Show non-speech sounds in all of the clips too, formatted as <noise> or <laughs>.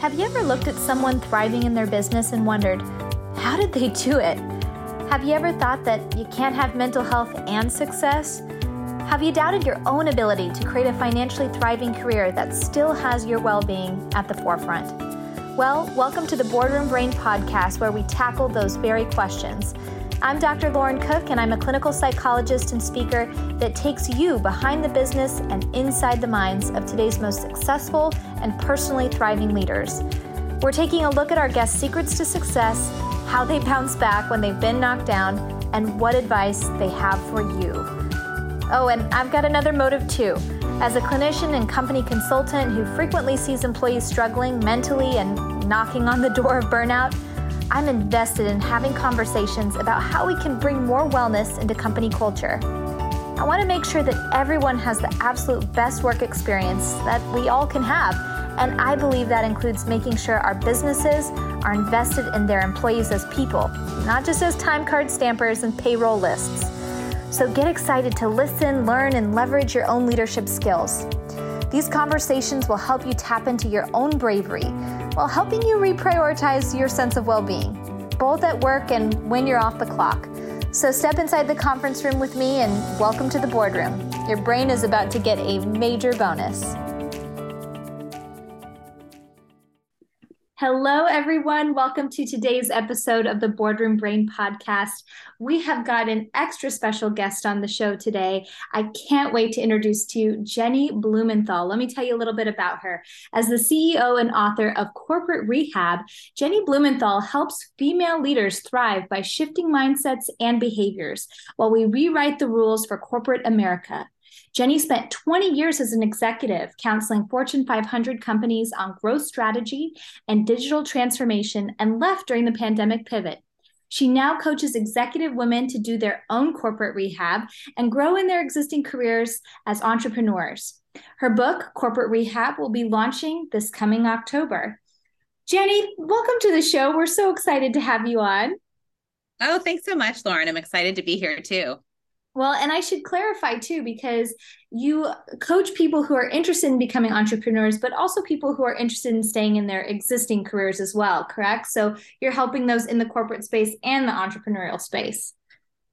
Have you ever looked at someone thriving in their business and wondered, how did they do it? Have you ever thought that you can't have mental health and success? Have you doubted your own ability to create a financially thriving career that still has your well being at the forefront? Well, welcome to the Boardroom Brain podcast, where we tackle those very questions. I'm Dr. Lauren Cook, and I'm a clinical psychologist and speaker that takes you behind the business and inside the minds of today's most successful and personally thriving leaders. We're taking a look at our guests' secrets to success, how they bounce back when they've been knocked down, and what advice they have for you. Oh, and I've got another motive too. As a clinician and company consultant who frequently sees employees struggling mentally and knocking on the door of burnout, I'm invested in having conversations about how we can bring more wellness into company culture. I want to make sure that everyone has the absolute best work experience that we all can have. And I believe that includes making sure our businesses are invested in their employees as people, not just as time card stampers and payroll lists. So get excited to listen, learn, and leverage your own leadership skills. These conversations will help you tap into your own bravery while helping you reprioritize your sense of well being, both at work and when you're off the clock. So step inside the conference room with me and welcome to the boardroom. Your brain is about to get a major bonus. Hello, everyone. Welcome to today's episode of the Boardroom Brain podcast. We have got an extra special guest on the show today. I can't wait to introduce to you Jennie Blumenthal. Let me tell you a little bit about her. As the CEO and author of Corporate Rehab, Jennie Blumenthal helps female leaders thrive by shifting mindsets and behaviors while we rewrite the rules for corporate America. Jennie spent 20 years as an executive counseling Fortune 500 companies on growth strategy and digital transformation and left during the pandemic pivot. She now coaches executive women to do their own corporate rehab and grow in their existing careers as entrepreneurs. Her book, Corporate Rehab, will be launching this coming October. Jennie, welcome to the show. We're so excited to have you on. Oh, thanks so much, Lauren. I'm excited to be here too. Well, and I should clarify too, because you coach people who are interested in becoming entrepreneurs, but also people who are interested in staying in their existing careers as well, correct? So you're helping those in the corporate space and the entrepreneurial space.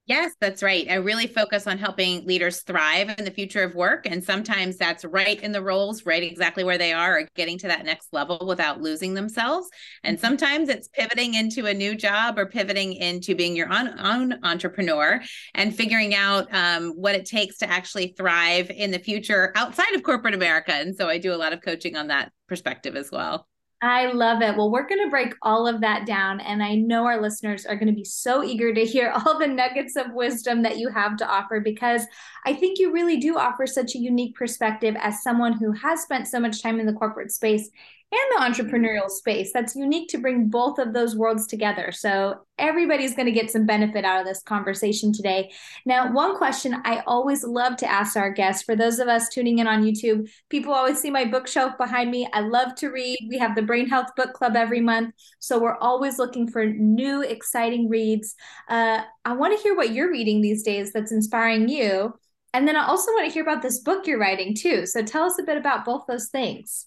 Yes, that's right. I really focus on helping leaders thrive in the future of work. And sometimes that's right in the roles, right exactly where they are, or getting to that next level without losing themselves. And mm-hmm. sometimes it's pivoting into a new job or pivoting into being your own, own entrepreneur and figuring out um, what it takes to actually thrive in the future outside of corporate America. And so I do a lot of coaching on that perspective as well. I love it. Well, we're going to break all of that down. And I know our listeners are going to be so eager to hear <laughs> all the nuggets of wisdom that you have to offer because I think you really do offer such a unique perspective as someone who has spent so much time in the corporate space and the entrepreneurial space. That's unique to bring both of those worlds together. So everybody's going to get some benefit out of this conversation today. Now, one question I always love to ask our guests for those of us tuning in on YouTube, people always see my bookshelf behind me. I love to read. We have the Brain Health Book Club every month. So we're always looking for new, exciting reads. Uh, I want to hear what you're reading these days that's inspiring you. And then I also want to hear about this book you're writing too. So tell us a bit about both those things.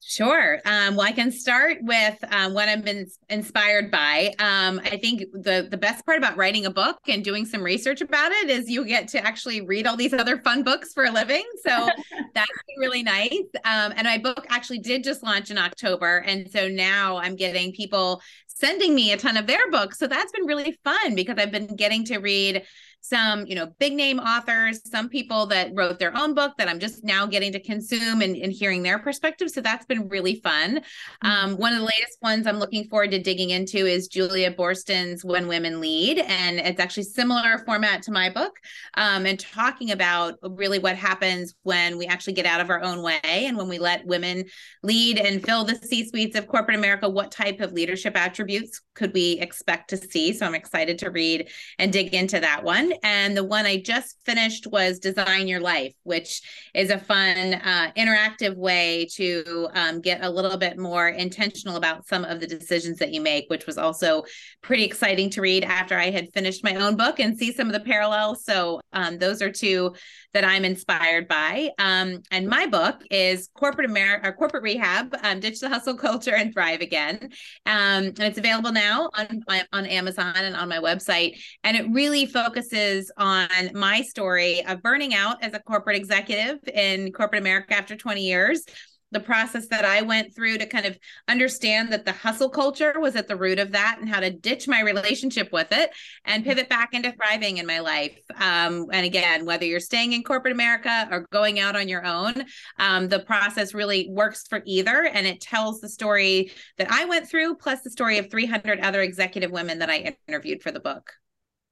Sure. Um, well, I can start with um, what I've been inspired by. Um, I think the the best part about writing a book and doing some research about it is you get to actually read all these other fun books for a living. So <laughs> that's really nice. Um, and my book actually did just launch in October, and so now I'm getting people sending me a ton of their books. So that's been really fun because I've been getting to read some, you know, big name authors, some people that wrote their own book that I'm just now getting to consume and, and hearing their perspective. So that's been really fun. Mm-hmm. Um, one of the latest ones I'm looking forward to digging into is Julia Boorstin's When Women Lead. And it's actually similar format to my book um, and talking about really what happens when we actually get out of our own way and when we let women lead and fill the C suites of corporate America, what type of leadership attributes could we expect to see? So I'm excited to read and dig into that one. And the one I just finished was Design Your Life, which is a fun, uh, interactive way to um, get a little bit more intentional about some of the decisions that you make, which was also pretty exciting to read after I had finished my own book and see some of the parallels. So um, those are two that I'm inspired by. Um, and my book is Corporate America, Corporate Rehab, um, Ditch the Hustle Culture and Thrive Again. Um, and it's available now on, on Amazon and on my website. And it really focuses on my story of burning out as a corporate executive in corporate America after 20 years the process that I went through to kind of understand that the hustle culture was at the root of that and how to ditch my relationship with it and pivot back into thriving in my life. Um, and again, whether you're staying in corporate America or going out on your own, um, the process really works for either. And it tells the story that I went through, plus the story of 300 other executive women that I interviewed for the book.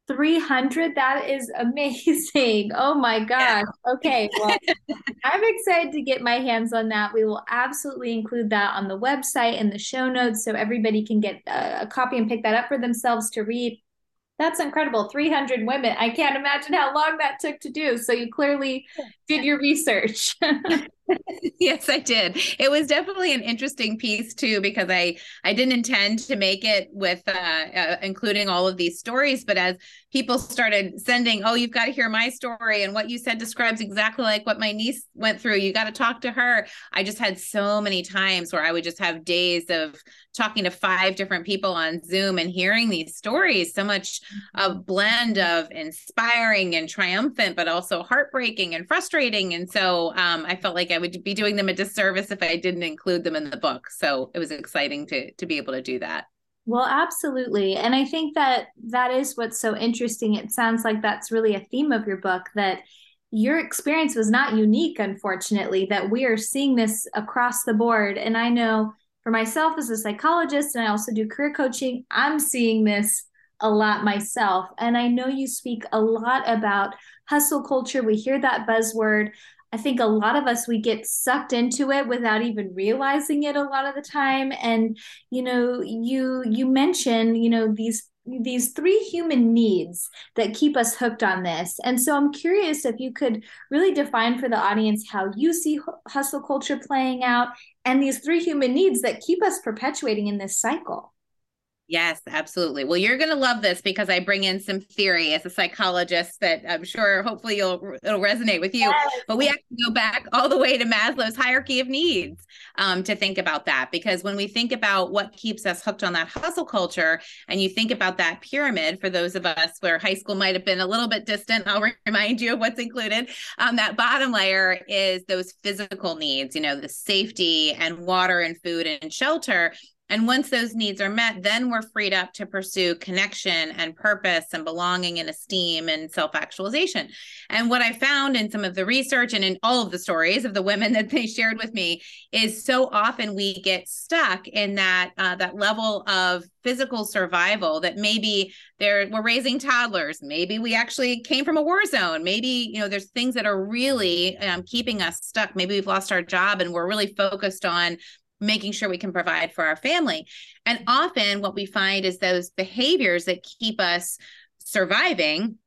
300 that is amazing. Oh my gosh. <laughs> Okay well i'm excited to get my hands on that. We will absolutely include that on the website and the show notes so everybody can get a, a copy and pick that up for themselves to read. That's incredible. 300 women. I can't imagine how long that took to do. So you clearly did your research. <laughs> Yes i did. It was definitely an interesting piece too because i i didn't intend to make it with uh, uh, including all of these stories but as people started sending oh you've got to hear my story and what you said describes exactly like what my niece went through you got to talk to her. I just had so many times where i would just have days of talking to five different people on zoom and hearing these stories so much a blend of inspiring and triumphant but also heartbreaking and frustrating and so um, i felt like I would be doing them a disservice if I didn't include them in the book. So it was exciting to to be able to do that. Well, absolutely. And I think that that is what's so interesting. It sounds like that's really a theme of your book that your experience was not unique, unfortunately, that we are seeing this across the board. And I know for myself as a psychologist, and I also do career coaching, I'm seeing this a lot myself. And I know you speak a lot about hustle culture. We hear that buzzword. I think a lot of us we get sucked into it without even realizing it a lot of the time and you know you you mention you know these these three human needs that keep us hooked on this. And so I'm curious if you could really define for the audience how you see hustle culture playing out and these three human needs that keep us perpetuating in this cycle. Yes, absolutely. Well, you're going to love this because I bring in some theory as a psychologist that I'm sure hopefully you'll it'll resonate with you. Yes. But we actually go back all the way to Maslow's hierarchy of needs um, to think about that because when we think about what keeps us hooked on that hustle culture, and you think about that pyramid for those of us where high school might have been a little bit distant, I'll <laughs> remind you of what's included. Um, that bottom layer is those physical needs, you know, the safety and water and food and shelter and once those needs are met, then we're freed up to pursue connection and purpose and belonging and esteem and self actualization. And what I found in some of the research and in all of the stories of the women <laughs> that they shared with me is so often we get stuck in that uh, that level of physical survival that maybe there we're raising toddlers. Maybe we actually came from a war zone. Maybe you know there's things that are really um, keeping us stuck. Maybe we've lost our job and we're really focused on making sure we can provide for our family. And often what we find is those behaviors that keep us surviving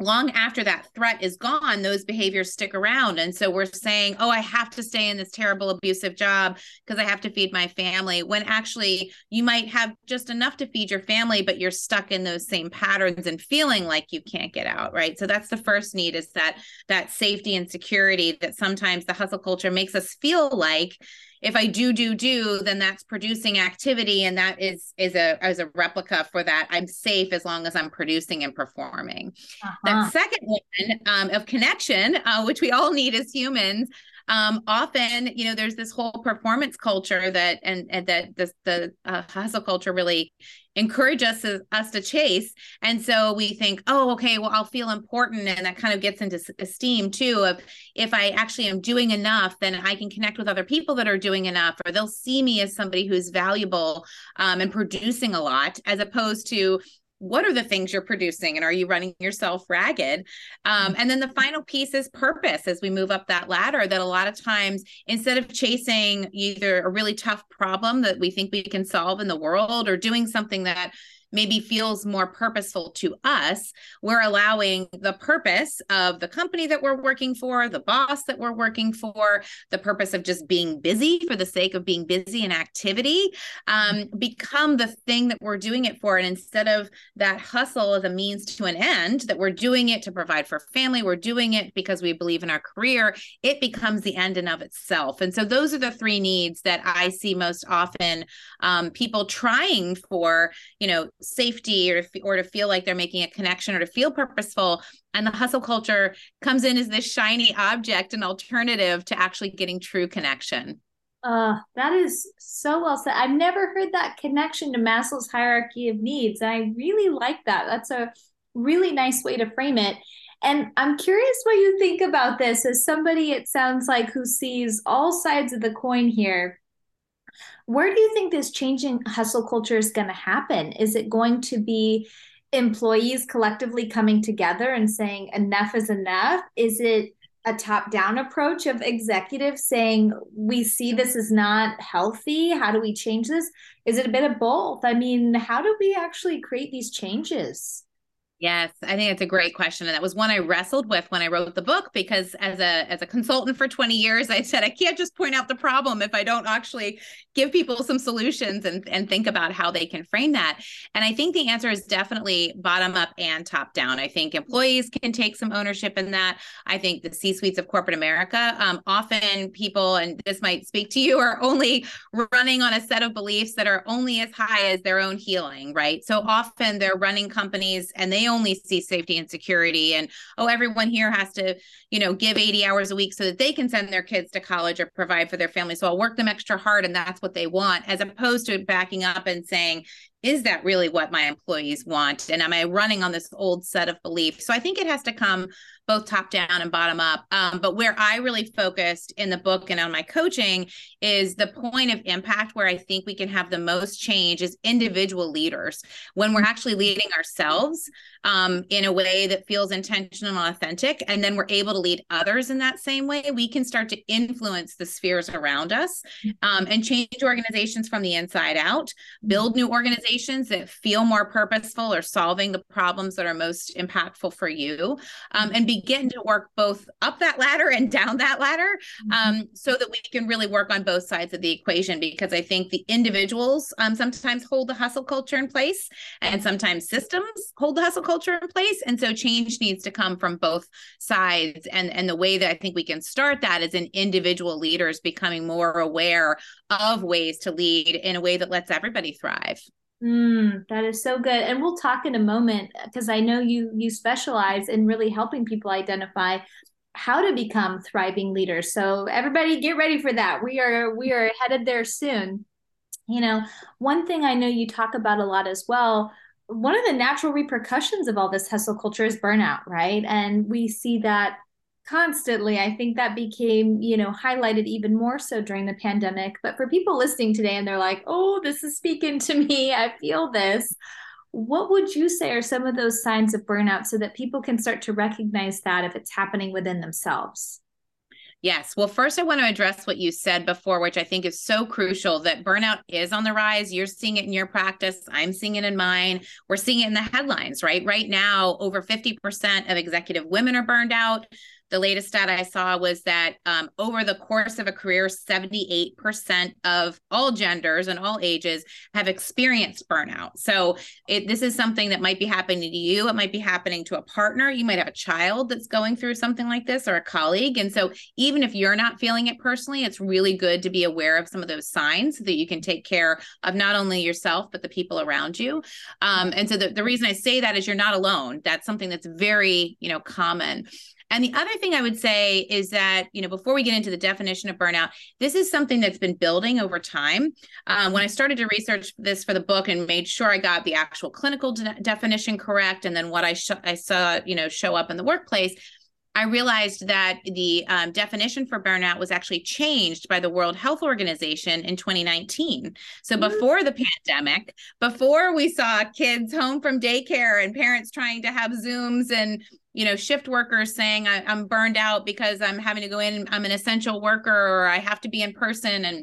long after that threat is gone those behaviors stick around and so we're saying oh i have to stay in this terrible abusive job because i have to feed my family when actually you might have just enough to feed your family but you're stuck in those same patterns and feeling like you can't get out right so that's the first need is that that safety and security that sometimes the hustle culture makes us feel like if I do do do, then that's producing activity, and that is is a as a replica for that. I'm safe as long as I'm producing and performing. Uh-huh. That second one um, of connection, uh, which we all need as humans, um, often you know there's this whole performance culture that and, and that this, the uh, hustle culture really encourage us to, us to chase. And so we think oh okay well i'll feel important. And that kind of gets into esteem too of if i actually am doing enough then i can connect with other people that are doing enough or they'll see me as somebody who's valuable um, and producing a lot as opposed to what are the things you're producing and are you running yourself ragged? Um, and then the final piece is purpose as we move up that ladder that a lot of times instead of chasing either a really tough problem that we think we can solve in the world or doing something that maybe feels more purposeful to us, we're allowing the purpose of the company that we're working for, the boss that we're working for, the purpose of just being busy for the sake of being busy and activity um, become the thing that we're doing it for. And instead of that hustle as a means to an end, that we're doing it to provide for family, we're doing it because we believe in our career, it becomes the end in of itself. And so those are the three needs that I see most often um, people trying for, you know, safety or to, or to feel like they're making a connection or to feel purposeful. And the hustle culture comes in as this shiny object, an alternative to actually getting true connection. Uh, that is so well said. I've never heard that connection to Maslow's hierarchy of needs. And I really like that. That's a really nice way to frame it. And I'm curious what you think about this as somebody, it sounds like, who sees all sides of the coin here. Where do you think this changing hustle culture is going to happen? Is it going to be employees collectively coming together and saying enough is enough? Is it a top down approach of executives saying, we see this is not healthy? How do we change this? Is it a bit of both? I mean, how do we actually create these changes? Yes, I think it's a great question and that was one I wrestled with when I wrote the book because as a as a consultant for 20 years I said I can't just point out the problem if I don't actually give people some solutions and and think about how they can frame that. And I think the answer is definitely bottom up and top down. I think employees can take some ownership in that. I think the C-suites of corporate America um, often people and this might speak to you are only running on a set of beliefs that are only as high as their own healing, right? So often they're running companies and they only see safety and security and oh everyone here has to you know give 80 hours a week so that they can send their kids to college or provide for their family. So i'll work them extra hard and that's what they want as opposed to backing up and saying is that really what my employees want? And am i running on this old set of beliefs? So i think it has to come both top down and bottom up. Um, but where I really focused in the book and on my coaching is the point of impact where I think we can have the most change is individual leaders when we're actually leading ourselves um, in a way that feels intentional and authentic. And then we're able to lead others in that same way. We can start to influence the spheres around us um, and change organizations from the inside out, build new organizations that feel more purposeful or solving the problems that are most impactful for you, um, and be begin to work both up that ladder and down that ladder mm-hmm. um, so that we can really work on both sides of the equation because I think the individuals um, sometimes hold the hustle culture in place and sometimes systems hold the hustle culture in place. And so change needs to come from both sides. And, and the way that I think we can start that is in individual leaders becoming more aware of ways to lead in a way that lets everybody thrive. Mm, that is so good. And we'll talk in a moment because I know you you specialize in really helping people identify how to become thriving leaders. So everybody get ready for that. We are we are headed there soon. You know, one thing I know you talk about a lot as well, one of the natural repercussions of all this hustle culture is burnout, right? And we see that constantly i think that became you know highlighted even more so during the pandemic but for people listening today and they're like oh this is speaking to me i feel this what would you say are some of those signs of burnout so that people can start to recognize that if it's happening within themselves Yes. Well, first, I want to address what you said before, which I think is so crucial that burnout is on the rise. You're seeing it in your practice. I'm seeing it in mine. We're seeing it in the headlines, right? Right now, over 50% of executive women are burned out. The latest stat I saw was that um, over the course of a career, 78% of all genders and all ages have experienced burnout. So it, this is something that might be happening to you. It might be happening to a partner. You might have a child that's going through something like this or a colleague. And so even if you're not feeling it personally, it's really good to be aware of some of those signs so that you can take care of not only yourself, but the people around you. Um, and so the, the reason I say that is you're not alone. That's something that's very, you know, common. And the other thing I would say is that, you know, before we get into the definition of burnout, this is something that's been building over time. Um, when I started to research this for the book and made sure I got the actual clinical de- definition correct, and then what I, sh- I saw, you know, show up in the workplace, I realized that the um, definition for burnout was actually changed by the World Health Organization in 2019. So mm-hmm. before the pandemic, before we saw kids home from daycare and parents trying to have Zooms and you know shift workers saying I, am burned out because I'm having to go in, I'm an essential worker, or I have to be in person, and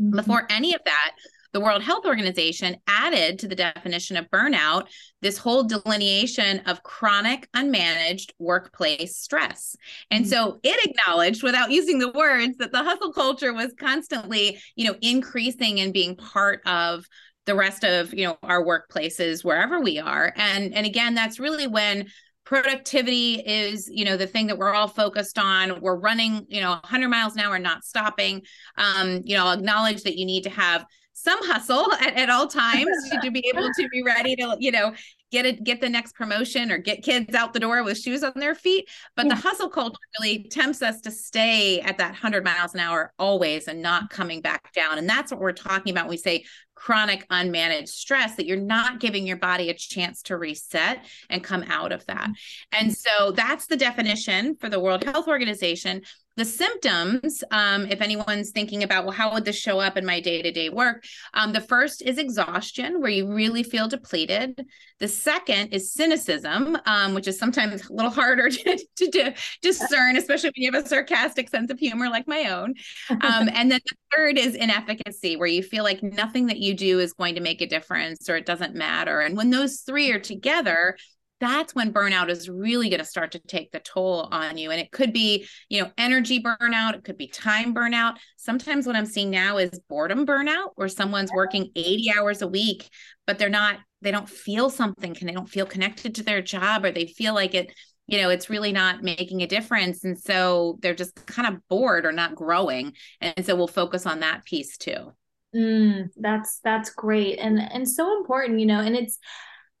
mm-hmm. before any of that, the World Health Organization added to the definition of burnout this whole delineation of chronic unmanaged workplace stress. And mm-hmm. so it acknowledged without using the words that the hustle culture was constantly, you know, increasing and being part of the rest of, you know, our workplaces wherever we are. And and again, that's really when productivity is you know the thing that we're all focused on we're running you know 100 miles an hour not stopping um you know acknowledge that you need to have some hustle at, at all times to be <laughs> able to be ready to you know get it get the next promotion or get kids out the door with shoes on their feet. But yeah. the hustle culture really tempts us to stay at that 100 miles an hour always and not mm-hmm. coming back down. And that's what we're talking about when we say chronic unmanaged stress that you're not giving your body a chance to reset and come out of that. Mm-hmm. And so that's the definition for the world health organization the symptoms um, if anyone's thinking about well how would this show up in my day-to-day work? Um, the first is exhaustion where you really feel depleted. The second is cynicism um, which is sometimes a little harder <laughs> to, to, to, discern especially when you have a sarcastic sense of humor like my own. Um, <laughs> and then the third is inefficacy where you feel like nothing that you do is going to make a difference or it doesn't matter. And when those three are together that's when burnout is really going to start to take the toll on you. And it could be you know energy burnout it could be time burnout. Sometimes what i'm seeing now is boredom burnout where someone's working 80 hours a week but they're not they don't feel something can they don't feel connected to their job or they feel like it you know it's really not making a difference. And so they're just kind of bored or not growing. And so we'll focus on that piece too. Mm, that's that's great. And and so important you know and it's <laughs>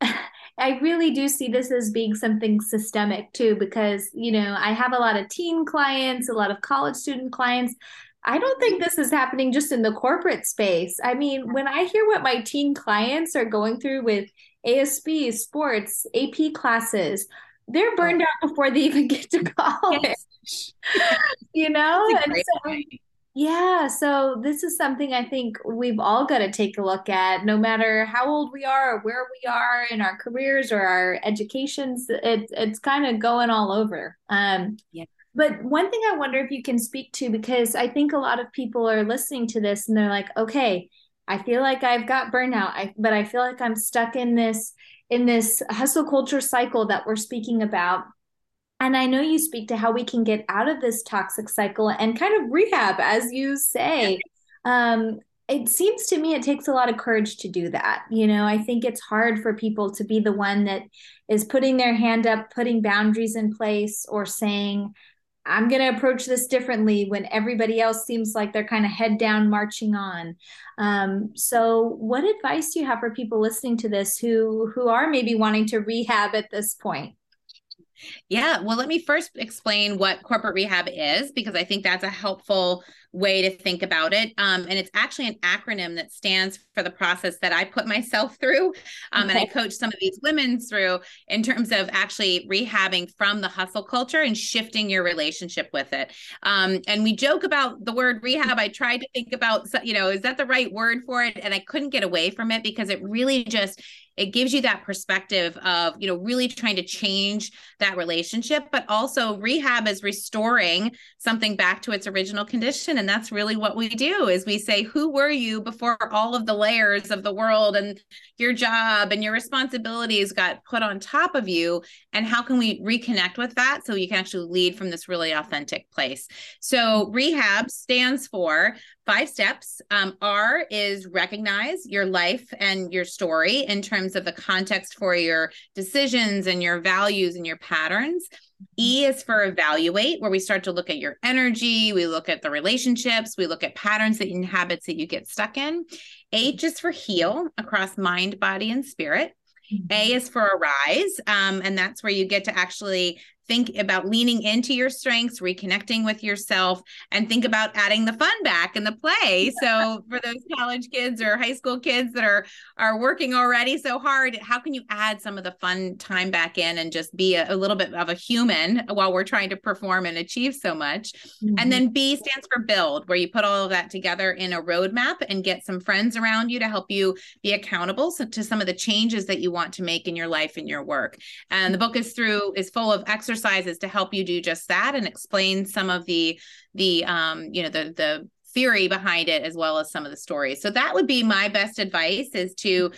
I really do see this as being something systemic too, because, you know, I have a lot of teen clients, a lot of college student clients. I don't think this is happening just in the corporate space. I mean, when I hear what my teen clients are going through with ASB, sports, AP classes, they're burned out before they even get to <laughs> college. <laughs> you know? And so, yeah, so this is something I think we've all got to take a look at, no matter how old we are or where we are in our careers or our educations. It, it's kind of going all over. Um, yeah. But one thing I wonder if you can speak to, because I think a lot of people are listening to this and they're like, okay, I feel like I've got burnout, I, but I feel like I'm stuck in this in this hustle culture cycle that we're speaking about and I know you speak to how we can get out of this toxic cycle and kind of rehab, as you say. Um, it seems to me it takes a lot of courage to do that. You know, I think it's hard for people to be the one that is putting their hand up, putting boundaries in place, or saying, I'm going to approach this differently when everybody else seems like they're kind of head down marching on. Um, so, what advice do you have for people listening to this who who are maybe wanting to rehab at this point? Yeah, well, let me first explain what corporate rehab is because I think that's a helpful way to think about it. Um, and it's actually an acronym that stands for the process that I put myself through. Um, okay. And I coach some of these women through in terms of actually rehabbing from the hustle culture and shifting your relationship with it. Um, and we joke about the word rehab. I tried to think about, you know, is that the right word for it? And I couldn't get away from it because it really just it gives you that perspective of you know really trying to change that relationship but also rehab is restoring something back to its original condition and that's really what we do is we say who were you before all of the layers of the world and your job and your responsibilities got put on top of you? And how can we reconnect with that so you can actually lead from this really authentic place? So rehab stands for five steps. Um, r is recognize your life and your story in terms of the context for your decisions and your values and your patterns E is for evaluate, where we start to look at your energy, we look at the relationships, we look at patterns that and habits that you get stuck in. H is for heal across mind, body, and spirit. Mm-hmm. A is for arise, um, and that's where you get to actually think about leaning into your strengths, reconnecting with yourself, and think about adding the fun back in the play. So for those college kids or high school kids that are are working already so hard, how can you add some of the fun time back in and just be a, a little bit of a human while we're trying to perform and achieve so much? Mm-hmm. And then B stands for build, where you put all of that together in a roadmap and get some friends around you to help you be accountable to some of the changes that you want to make in your life and your work. And the book is through is full of exercises exercises to help you do just that and explain some of the the um, you know the the theory behind it as well as some of the stories. So that would be my best advice is to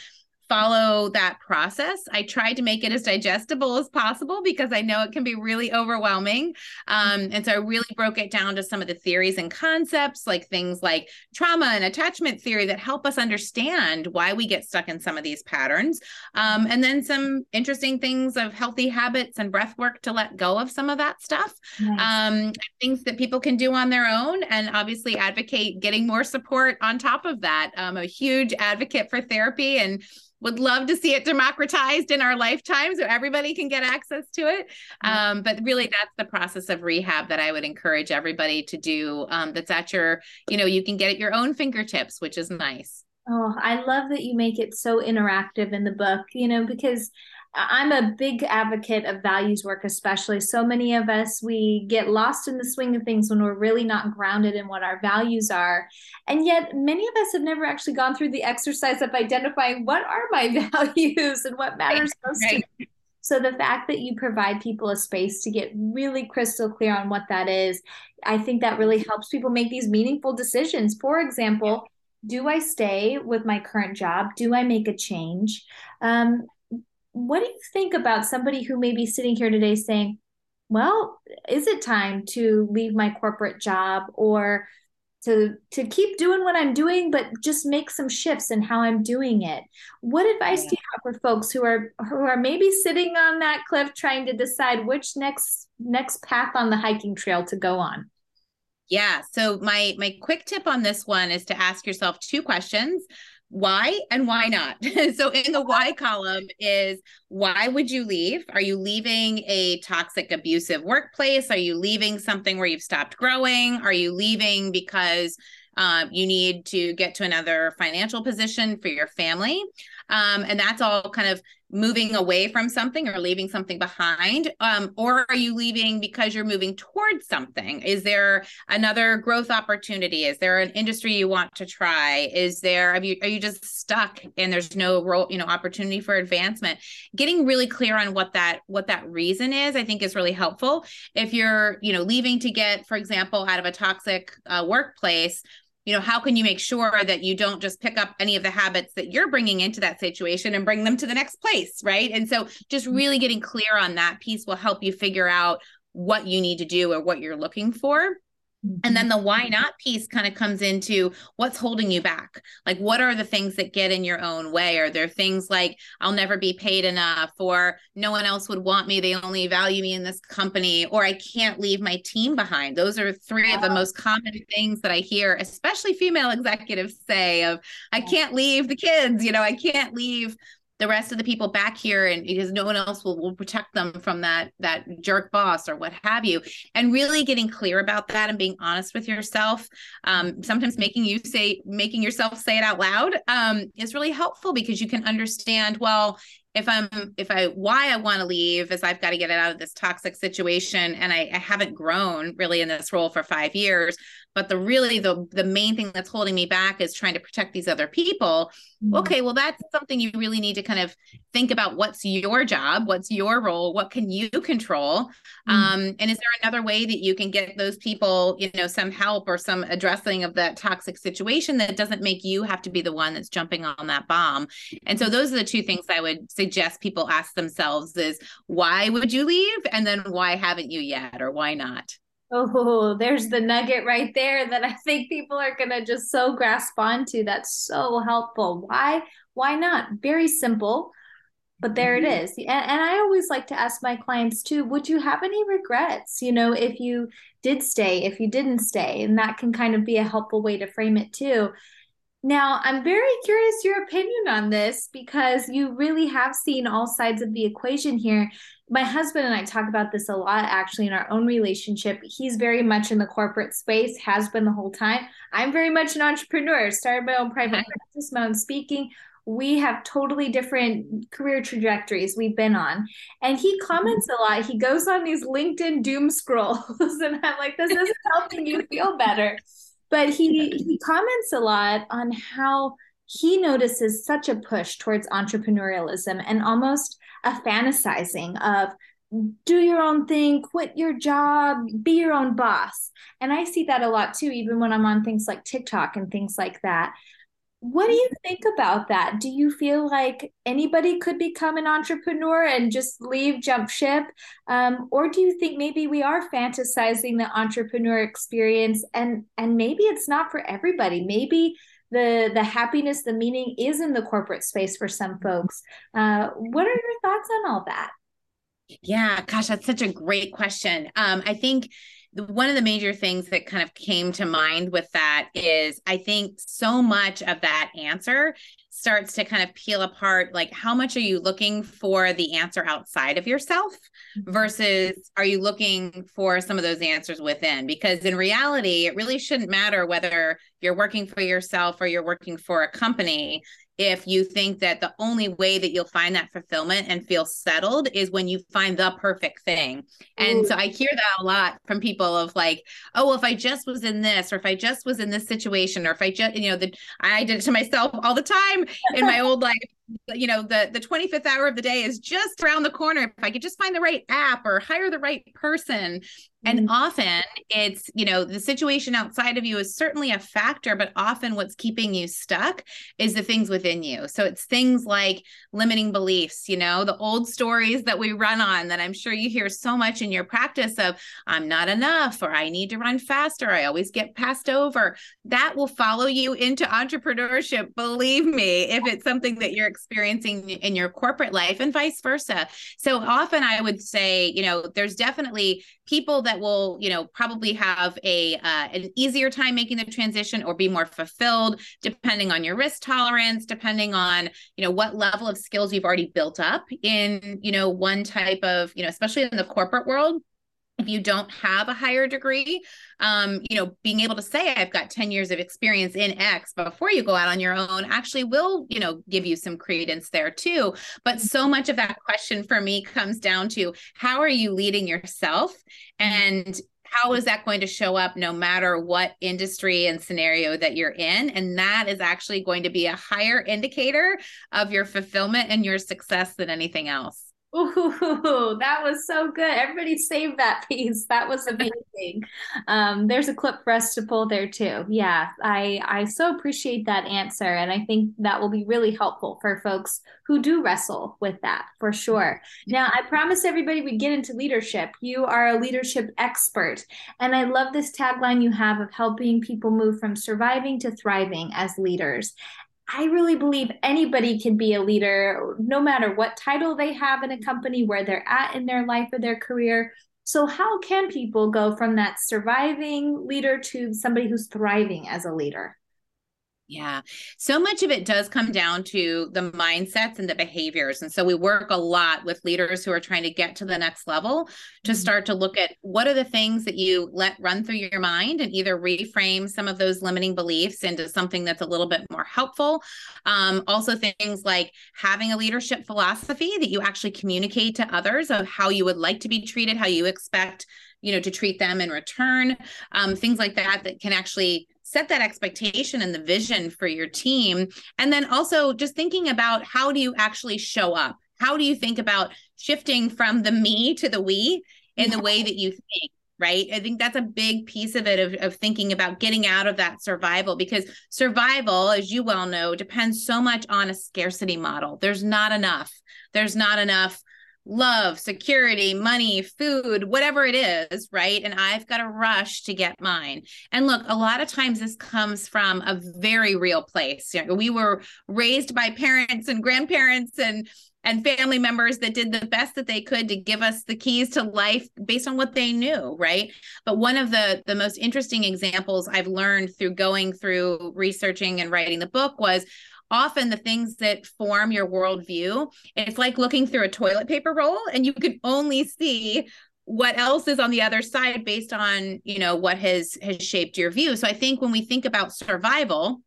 follow that process. I tried to make it as digestible as possible because I know it can be really overwhelming. Um, and so I really broke it down to some of the theories and concepts, like things like trauma and attachment theory that help us understand why we get stuck in some of these patterns. Um, and then some interesting things of healthy habits and breath work to let go of some of that stuff. Nice. Um, things that people can do on their own, and obviously advocate getting more support on top of that. I'm a huge advocate for therapy and would love to see it democratized in our lifetime so everybody can get access to it. Um, but really, that's the process of rehab that I would encourage everybody to do. Um, that's at your, you know, you can get at your own fingertips, which is nice. Oh, I love that you make it so interactive in the book, you know, because I'm a big advocate of values work, especially. So many of us, we get lost in the swing of things when we're really not grounded in what our values are. And yet, many of us have never actually gone through the exercise of identifying what are my <laughs> values and what matters most right. to me. So, the fact that you provide people a space to get really crystal clear on what that is, I think that really helps people make these meaningful decisions. For example, do I stay with my current job? Do I make a change? Um, what do you think about somebody who may be sitting here today saying, well, is it time to leave my corporate job or to to keep doing what I'm doing, but just make some shifts in how I'm doing it. What advice yeah. do you have for folks who are who are maybe sitting on that cliff trying to decide which next next path on the hiking trail to go on? Yeah. So my my quick tip on this one is to ask yourself two questions why and why not? <laughs> So in the why column is why would you leave? Are you leaving a toxic abusive workplace? Are you leaving something where you've stopped growing? Are you leaving because um, you need to get to another financial position for your family um, and that's all kind of moving away from something or leaving something behind. Um, or are you leaving because you're moving towards something? Is there another growth opportunity? Is there an industry you want to try? Is there are you are you just stuck and there's no role you know opportunity for advancement? Getting really clear on what that what that reason is i think is really helpful. If you're you know leaving to get for example out of a toxic uh, workplace you know how can you make sure that you don't just pick up any of the habits that you're bringing into that situation and bring them to the next place right and so just mm-hmm. really getting clear on that piece will help you figure out what you need to do or what you're looking for and then mm-hmm. the why not piece kind of comes into what's holding you back. Like, what are the things that get in your own way? Are there things like, I'll never be paid enough, or no one else would want me? They only value me in this company, or I can't leave my team behind. Those are three of the most common things that I hear, especially female <laughs> executives say of, I can't leave the kids, you know, I can't leave the rest of the people back here and because no one else will, will protect them from that that jerk boss or what have you. And really getting clear about that and being honest with yourself um, sometimes making you say making yourself say it out loud um, is really helpful because you can understand well if I'm if I why I want to leave is I've got to get it out of this toxic situation and I, I haven't grown really in this role for five years but the really the the main thing that's holding me back is trying to protect these other people. Mm-hmm. okay well that's something you really need to kind of think about. What's your job? What's your role? What can you control? Mm-hmm. um, and is there another way that you can get those people you know some help or some addressing of that toxic situation that doesn't make you have to be the one that's jumping on that bomb? And so those are the two things i would suggest people ask themselves is why would you leave? And then why haven't you yet? Or why not Oh, there's the nugget right there that I think people are going to just so grasp onto. That's so helpful. Why? Why not? Very simple, but there mm-hmm. it is. And, and I always like to ask my clients too would you have any regrets, you know, if you did stay, if you didn't stay? And that can kind of be a helpful way to frame it too. Now, I'm very curious your opinion on this because you really have seen all sides of the equation here. My husband and I talk about this a lot actually in our own relationship. He's very much in the corporate space, has been the whole time. I'm very much an entrepreneur, started my own private practice, my own speaking. We have totally different career trajectories we've been on. And he mm-hmm. comments a lot. He goes on these LinkedIn doom scrolls, <laughs> and I'm like, this isn't helping you feel better but he he comments a lot on how he notices such a push towards entrepreneurialism and almost a fantasizing of do your own thing, quit your job, be your own boss. And I see that a lot too, even when I'm on things like TikTok and things like that. What do you think about that? Do you feel like anybody could become an entrepreneur and just leave, jump ship? Um, or do you think maybe we are fantasizing the entrepreneur experience and and maybe it's not for everybody? Maybe the the happiness, the meaning is in the corporate space for some folks. Uh, what are your thoughts on all that? Yeah, gosh, that's such a great question. Um, I think one of the major things that kind of came to mind with that is I think so much of that answer starts to kind of peel apart like how much are you looking for the answer outside of yourself mm-hmm. versus are you looking for some of those answers within because in reality it really shouldn't matter whether you're working for yourself or you're working for a company if you think that the only way that you'll find that fulfillment and feel settled is when you find the perfect thing. And Ooh. so mm. I hear that a lot from people of like, oh, well, if I just was in this, or if I just was in this situation, or if I just, you know, that I did it to myself all the time in my <laughs> old life you know the the 25th hour of the day is just around the corner if i could just find the right app or hire the right person and mm-hmm. often it's you know the situation outside of you is certainly a factor but often what's keeping you stuck is the things within you so it's things like limiting beliefs you know the old stories that we run on that i'm sure you hear so much in your practice of i'm not enough or i need to run faster i always get passed over that will follow you into entrepreneurship believe me if it's something that you're experiencing in your corporate life and vice versa. So often I would say, you know, there's definitely people that will, you know, probably have a uh, an easier time making the transition or be more fulfilled depending on your risk tolerance, depending on, you know, what level of skills you've already built up in, you know, one type of, you know, especially in the corporate world if you don't have a higher degree um, you know being able to say i've got 10 years of experience in x before you go out on your own actually will you know give you some credence there too. But so mm-hmm. much of that question for me comes down to how are you leading yourself? And how is that going to show up no matter what industry and scenario that you're in? And that is actually going to be a higher indicator of your fulfillment and your success than anything else Ooh, that was so good. Everybody save that piece. That was amazing. um, there's a clip for us to pull there too. Yeah, I I so appreciate that answer, and I think that will be really helpful for folks who do wrestle with that for sure. Now, I promised everybody we'd get into leadership. You are a leadership expert, and I love this tagline you have of helping people move from surviving to thriving as leaders. I really believe anybody can be a leader, no matter what title they have in a company, where they're at in their life or their career. So, how can people go from that surviving leader to somebody who's thriving as a leader? Yeah. So much of it does come down to the mindsets and the behaviors. And so we work a lot with leaders who are trying to get to the next level to mm-hmm. start to look at what are the things that you let run through your mind and either reframe some of those limiting beliefs into something that's a little bit more helpful. Um, also, things like having a leadership philosophy that you actually communicate to others of how you would like to be treated, how you expect you know to treat them in return um, things like that that can actually set that expectation and the vision for your team. And then also just thinking about how do you actually show up? How do you think about shifting from the me to the we in the way that you think right? I think that's a big piece of it of, of thinking about getting out of that survival because survival as you well know depends so much on a scarcity model. There's not enough. There's not enough love, security, money, food, whatever it is, right? And I've got to rush to get mine. And look, a lot of times this comes from a very real place. You know, we were raised by parents and grandparents and and family members that did the best that they could to give us the keys to life based on what they knew right but one of the the most interesting examples i've learned through going through researching and writing the book was often the things that form your worldview, it's like looking through a toilet paper roll and you can only see what else is on the other side based on you know what has has shaped your view so i think when we think about survival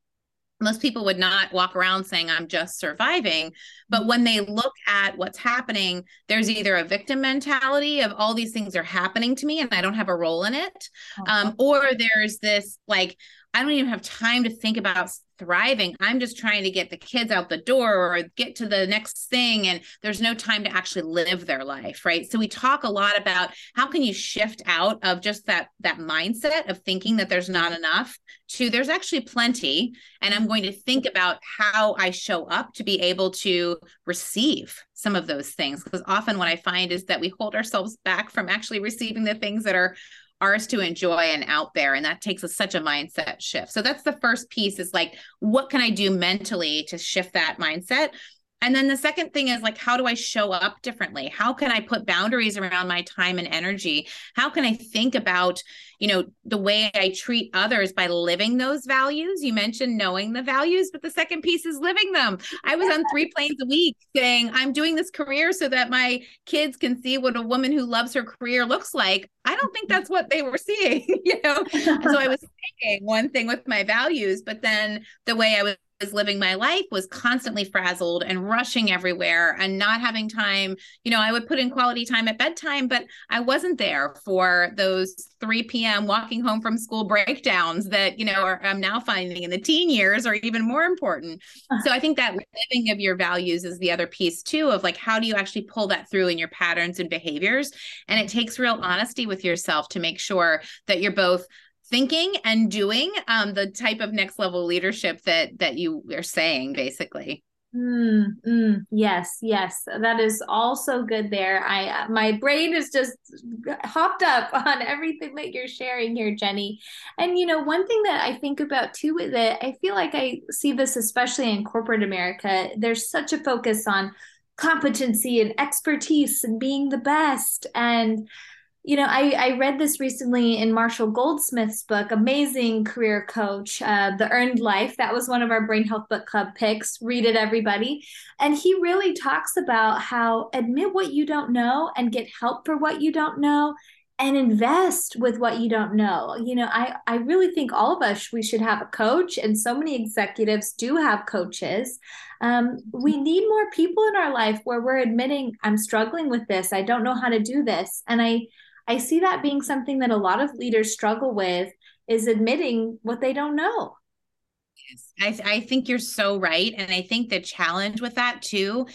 most people would not walk around saying i'm just surviving but when they look at what's happening there's either a victim mentality of all these things are happening to me and i don't have a role in it uh-huh. um, or there's this like I don't even have time to think about thriving. I'm just trying to get the kids out the door or get to the next thing. And there's no time to actually live their life. Right. So we talk a lot about how can you shift out of just that that mindset of thinking that there's not enough to there's actually plenty. And I'm going to think about how I show up to be able to receive some of those things. Because often what I find is that we hold ourselves back from actually receiving the things that are ours to enjoy and out there and that takes a, such a mindset shift. So that's the first piece is like what can i do mentally to shift that mindset and then the second thing is like, how do I show up differently? How can I put boundaries around my time and energy? How can I think about, you know, the way I treat others by living those values? You mentioned knowing the values, but the second piece is living them. I was on three planes a week saying, I'm doing this career so that my kids can see what a woman who loves her career looks like. I don't think that's what they were seeing, <laughs> you know? so I was saying one thing with my values, but then the way I was was living my life was constantly frazzled and rushing everywhere and not having time. You know, I would put in quality time at bedtime, but I wasn't there for those 3 p.m. walking home from school breakdowns that, you know, are, I'm now finding in the teen years are even more important. So I think that living of your values is the other piece too of like, how do you actually pull that through in your patterns and behaviors? And it takes real honesty with yourself to make sure that you're both thinking and doing um, the type of next level leadership that that you are saying basically. Mm, mm, yes yes. That is also good there. I my brain is just hopped up <laughs> on everything that you're sharing here Jennie. And you know one thing that i think about too with it i feel like i see this especially in corporate america. There's such a focus on competency and expertise and being the best. And you know, I, I read this recently in Marshall Goldsmith's book, amazing career coach, uh, The Earned Life. That was one of our Brain Health Book Club picks. Read it, everybody. And he really talks about how admit what you don't know and get help for what you don't know and invest with what you don't know. You know, I, I really think all of us, we should have a coach, and so many executives do have coaches. Um, we need more people in our life where we're admitting, I'm struggling with this. I don't know how to do this. And I, I see that being something that a lot of leaders struggle with is admitting what they don't know. Yes, I, I think you're so right. And I think the challenge with that too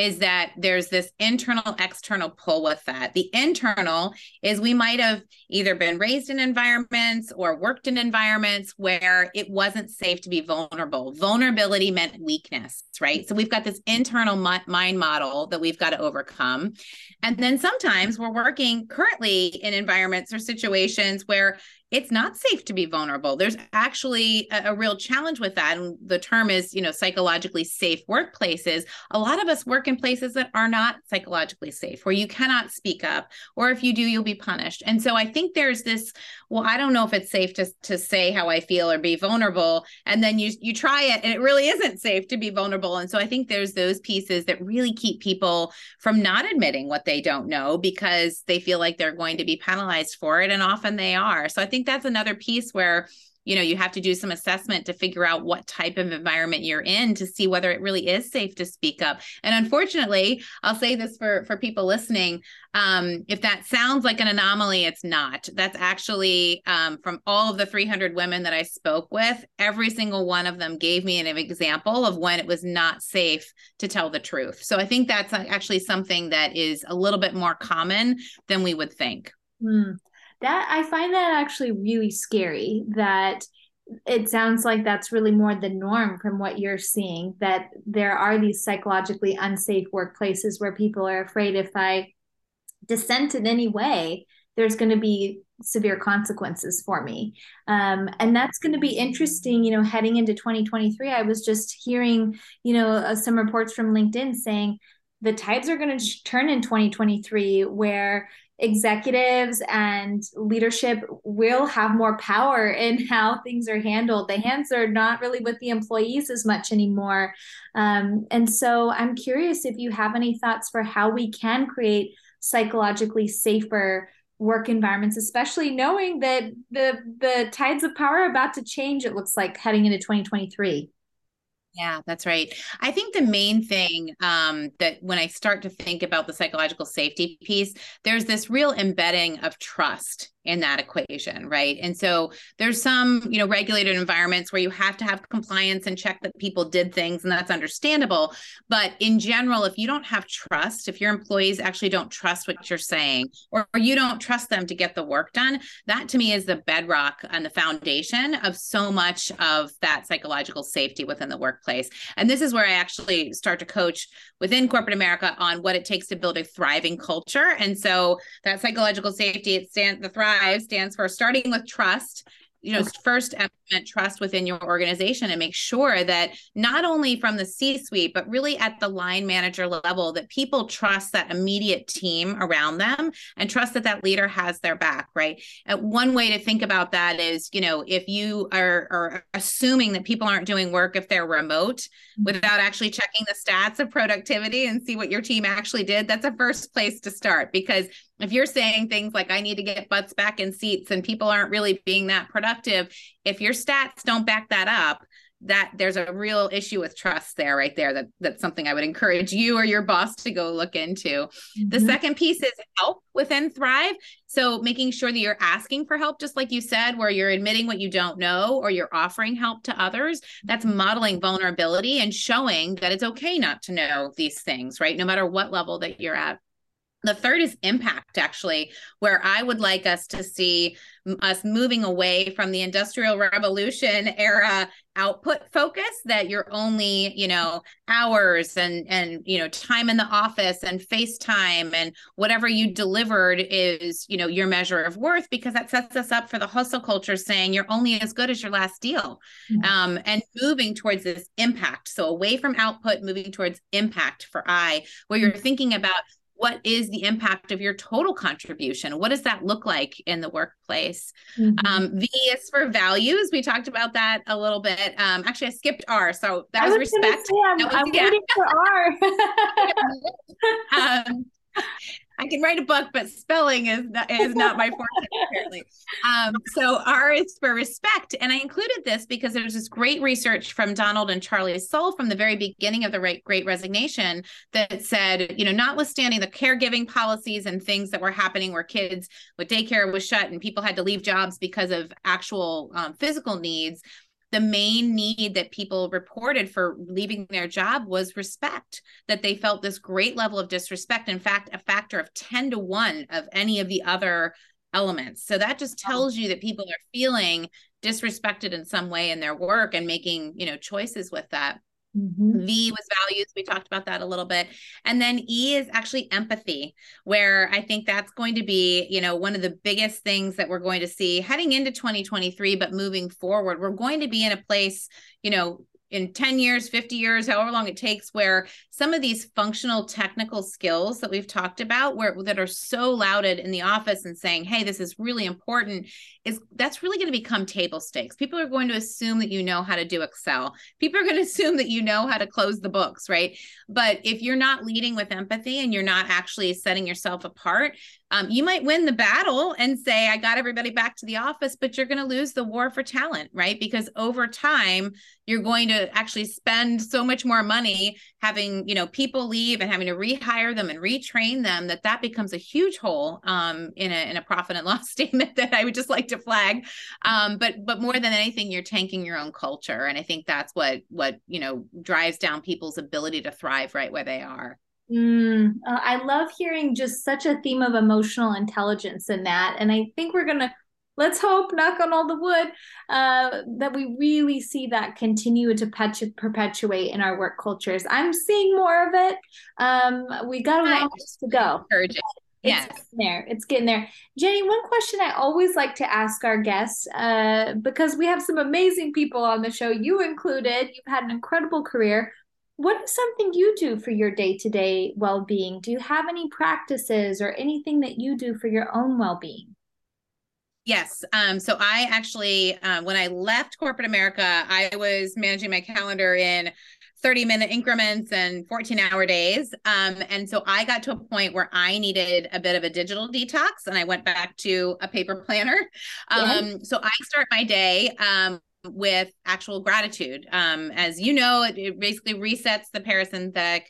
is that there's this internal external pull with that. The internal is we might have either been raised in environments or worked in environments where it wasn't safe to be vulnerable. Vulnerability meant weakness, right? So we've got this internal mind model that we've got to overcome. And then sometimes we're working currently in environments or situations where it's not safe to be vulnerable. There's actually a, a, real challenge with that. And the term is, you know, psychologically safe workplaces. A lot of us work in places that are not psychologically safe, where you cannot speak up, or if you do, you'll be punished. And so I think there's this, well, I don't know if it's safe to, to say how I feel or be vulnerable. And then you you try it and it really isn't safe to be vulnerable. And so I think there's those pieces that really keep people from not admitting what they don't know because they feel like they're going to be penalized for it. And often they are. So I think think that's another piece where you know you have to do some assessment to figure out what type of environment you're in to see whether it really is safe to speak up. And unfortunately i'll say this for for people listening um, if that sounds like an anomaly it's not. That's actually um, from all of the 300 women that i spoke with every single one of them gave me an example of when it was not safe to tell the truth. So i think that's actually something that is a little bit more common than we would think. Mm that I find that actually really scary that it sounds like that's really more the norm from what you're seeing that there are these psychologically unsafe workplaces where people are afraid if I dissent in any way, there's going to be severe consequences for me. Um, and that's going to be interesting, you know, heading into 2023. I was just hearing, you know, uh, some reports from LinkedIn saying the tides are going to turn in 2023 where executives and leadership will have more power in <laughs> how things are handled. The hands are not really with the employees as much anymore. Um, and so I'm curious if you have any thoughts for how we can create psychologically safer work environments, especially knowing that the the tides of power are about to change, it looks like heading into 2023. Yeah, that's right. I think the main thing um, that when I start to think about the psychological safety piece, there's this real embedding of trust in that equation right? And so there's some you know regulated environments where you have to have compliance and check that people did things and that's understandable. But in general if you don't have trust if your employees actually don't trust what you're saying or, or you don't trust them to get the work done that to me is the bedrock and the foundation of so much of that psychological safety within the workplace. And this is where i actually start to coach within corporate america on what it takes to build a thriving culture. And so that psychological safety it stands the thrive thrive stands for starting with trust you know first implement trust within your organization and make sure that not only from the c suite but really at the line manager level that people trust that immediate team around them and trust that that leader has their back right and one way to think about that is you know if you are, are assuming that people aren't doing work if they're remote mm-hmm. without actually checking the stats of productivity and see what your team actually did that's a first place to start because if you're saying things like i need to get butts back in seats and people aren't really being that productive if your stats don't back that up that there's a real issue with trust there right there that that's something i would encourage you or your boss to go look into. Mm-hmm. the second piece is help within thrive. So making sure that you're asking for help just like you said where you're admitting what you don't know or you're offering help to others that's modeling vulnerability and showing that it's okay not to know these things right? No matter what level that you're at the third is impact, actually, where I would like us to see us moving away from the industrial revolution era output focus that you're only, you know, hours and and you know, time in the office and FaceTime and whatever you delivered is, you know, your measure of worth because that sets us up for the hustle culture saying you're only as good as your last deal. Mm-hmm. Um, and moving towards this impact. So away from output, moving towards impact for I, where you're thinking about what is the impact of your total contribution? What does that look like in the workplace? Mm-hmm. um, v is for values. We talked about that a little bit. Um, actually i skipped r so that was, was respect. say, i'm, was, I'm <laughs> yeah. waiting for r. <laughs> Um, I can write a book, but spelling is not, is not my forte <laughs> apparently. Um, so R is for respect, and I included this because there's this great research from Donald and Charlie Sull from the very beginning of the Great Resignation that said, you know, notwithstanding the caregiving policies and things that were happening where kids with daycare was shut and people had to leave jobs because of actual um, physical needs the main need that people reported for leaving their job was respect that they felt this great level of disrespect in fact a factor of 10 to 1 of any of the other elements. So that just tells you that people are feeling disrespected in some way in their work and making you know choices with that Mm-hmm. V was values. We talked about that a little bit. And then E is actually empathy, where I think that's going to be, you know, one of the biggest things that we're going to see heading into 2023, but moving forward. We're going to be in a place, you know, in 10 years, 50 years, however long it takes, where some of these functional technical skills that we've talked about, where that are so lauded in the office and saying, hey, this is really important, is that's really going to become table stakes. People are going to assume that you know how to do Excel. People are going <laughs> to assume that you know how to close the books, right? But if you're not leading with empathy and you're not actually setting yourself apart, um, you might win the battle and say, I got everybody back to the office, but you're going to lose the war for talent, right? Because over time, you're going to actually spend so much more money having, you know, people leave and having to rehire them and retrain them that that becomes a huge hole um, in, a, in a profit and loss <laughs> statement that I would just like to flag. Um, but, but more than anything, you're tanking your own culture. And I think that's what, what, you know, drives down people's ability to thrive right where they are. Mm, uh, I love hearing just such a theme of emotional intelligence in that. And I think we're going to, let's hope, knock on all the wood, uh, that we really see that continue to perpetu- perpetuate in our work cultures. I'm seeing more of it. Um, we got a long to go. Encouraging. It's getting there. It's getting there. Jennie, one question I always like to ask our guests, uh, because we have some amazing people on the show, you included. You've had an incredible career what is something you do for your day-to-day well-being do you have any practices or anything that you do for your own well-being yes um, so i actually uh, when i left corporate america i was managing my calendar in 30 minute increments and 14 hour days. Um, and so i got to a point where i needed a bit of a digital detox and i went back to a paper planner. <laughs> Um, so i start my day um, with actual gratitude. Um, as you know, it, it basically resets the parasympathetic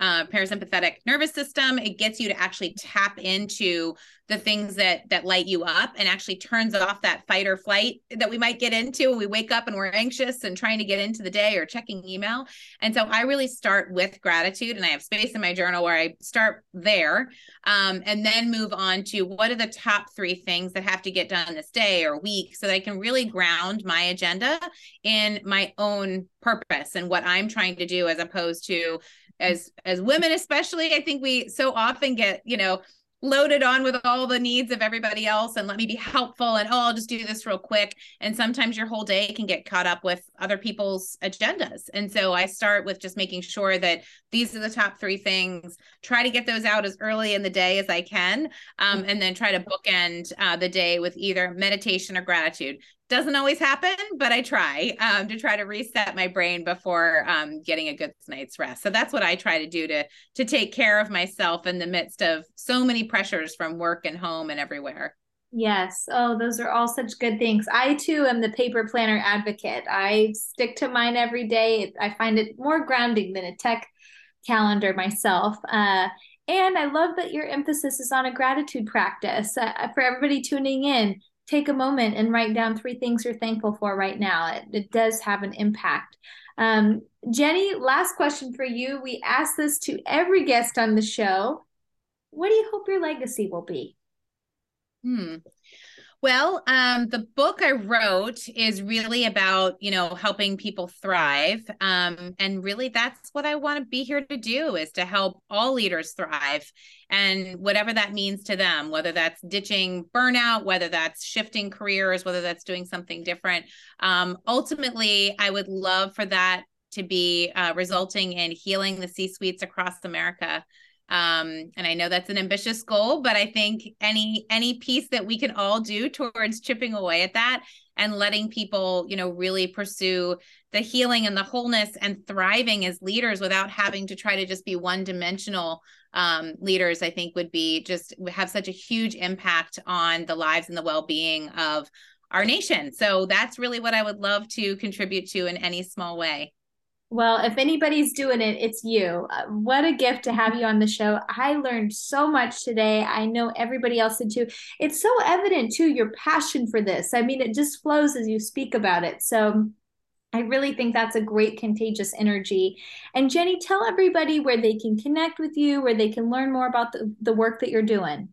uh, parasympathetic nervous system. It gets you to actually tap into the things that that light you up and actually turns off that fight or flight that we might get into when we wake up and we're anxious and trying to get into the day or checking email. And so I really start with gratitude and I have space in my journal where I start there um, and then move on to what are the top three things that have to get done this day or week so that I can really ground my agenda in my own purpose and what I'm trying to do as opposed to as as women especially i think we so often get you know loaded on with all the needs of everybody else and let me be helpful and oh I'll just do this real quick. And sometimes your whole day can get caught up with other people's agendas. And so I start with just making sure that these are the top 3 things. Try to get those out as early in the day as I can um, and then try to bookend uh, the day with either meditation or gratitude doesn't always happen, but I try um, to try to reset my brain before um, getting a good night's rest. So that's what I try to do to to take care of myself in the midst of so many pressures from work and home and everywhere. Yes. Oh, those are all such good things. I too am the paper planner advocate. I stick to mine every day. I find it more grounding than a tech calendar myself. Uh, and I love that your emphasis is on a gratitude practice. Uh, for everybody tuning in, take a moment and write down three things you're thankful for right now. It, it does have an impact. Um, Jennie, last question for you. We ask this to every guest on the show. What do you hope your legacy will be? Hmm. Well, um, the book I wrote is really about, you know, helping people thrive. Um, and really that's what I want to be here to do is to help all leaders thrive and whatever that means to them, whether that's ditching burnout, whether that's shifting careers, whether that's doing something different. Um, ultimately, I would love for that to be uh, resulting in healing the C suites across America um and i know that's an ambitious goal but i think any any piece that we can all do towards chipping away at that and letting people you know really pursue the healing and the wholeness and thriving as leaders without having to try to just be one dimensional um, leaders i think would be just have such a huge impact on the lives and the well-being of our nation. So that's really what i would love to contribute to in any small way well, if anybody's doing it, it's you. Uh, what a gift to have you on the show. I learned so much today. I know everybody else did too. It's so evident too, your passion for this. I mean, it just flows as you speak about it. So I really think that's a great contagious energy. And Jennie, tell everybody where they can connect with you, where they can learn more about the, the work that you're doing.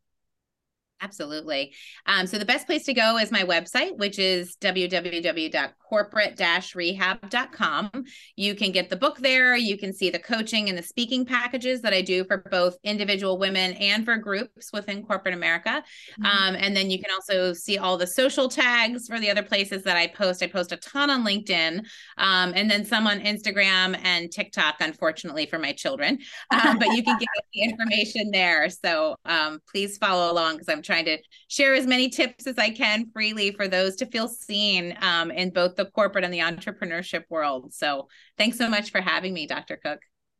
Absolutely. Um, so the best place to go is my website, which is www.corporate-rehab.com. You can get the book there. You can see the coaching and the speaking packages that I do for both individual women and for groups within corporate America. Mm-hmm. Um, and then you can also see all the social tags for the other places that I post. I post a ton on LinkedIn um, and then some on Instagram and TikTok, unfortunately, for my children. Um, but you can get <laughs> the information there. So um, please follow along because I'm trying trying to share as many tips as I can freely for those to feel seen um, in both the corporate and the entrepreneurship world. So thanks so much for having me, Dr. Cook.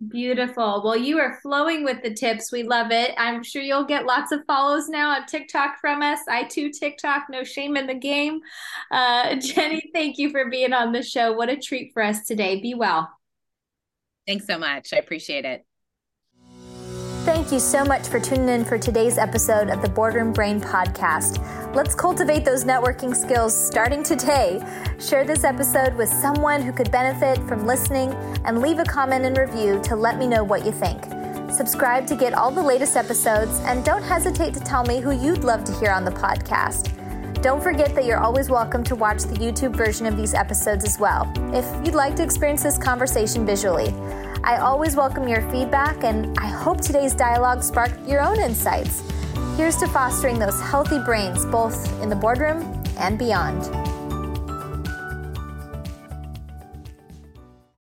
Beautiful. Well, you are flowing with the tips. We love it. I'm sure you'll get lots of follows now on TikTok from us. I too TikTok, no shame in the game. Uh, <laughs> Jennie, thank you for being on the show. What a treat for us today. Be well. Thanks so much. I appreciate it. Thank you so much for tuning in for today's episode of the Boardroom Brain podcast. Let's cultivate those networking skills starting today. Share this episode with someone who could benefit from listening and leave a comment and review to let me know what you think. Subscribe to get all the latest episodes and don't hesitate to tell me who you'd love to hear on the podcast. Don't forget that you're always welcome to watch the YouTube version of these episodes as well, if you'd like to experience this conversation visually. I always welcome your feedback, and I hope today's dialogue sparked your own insights. Here's to fostering those healthy brains both in the boardroom and beyond.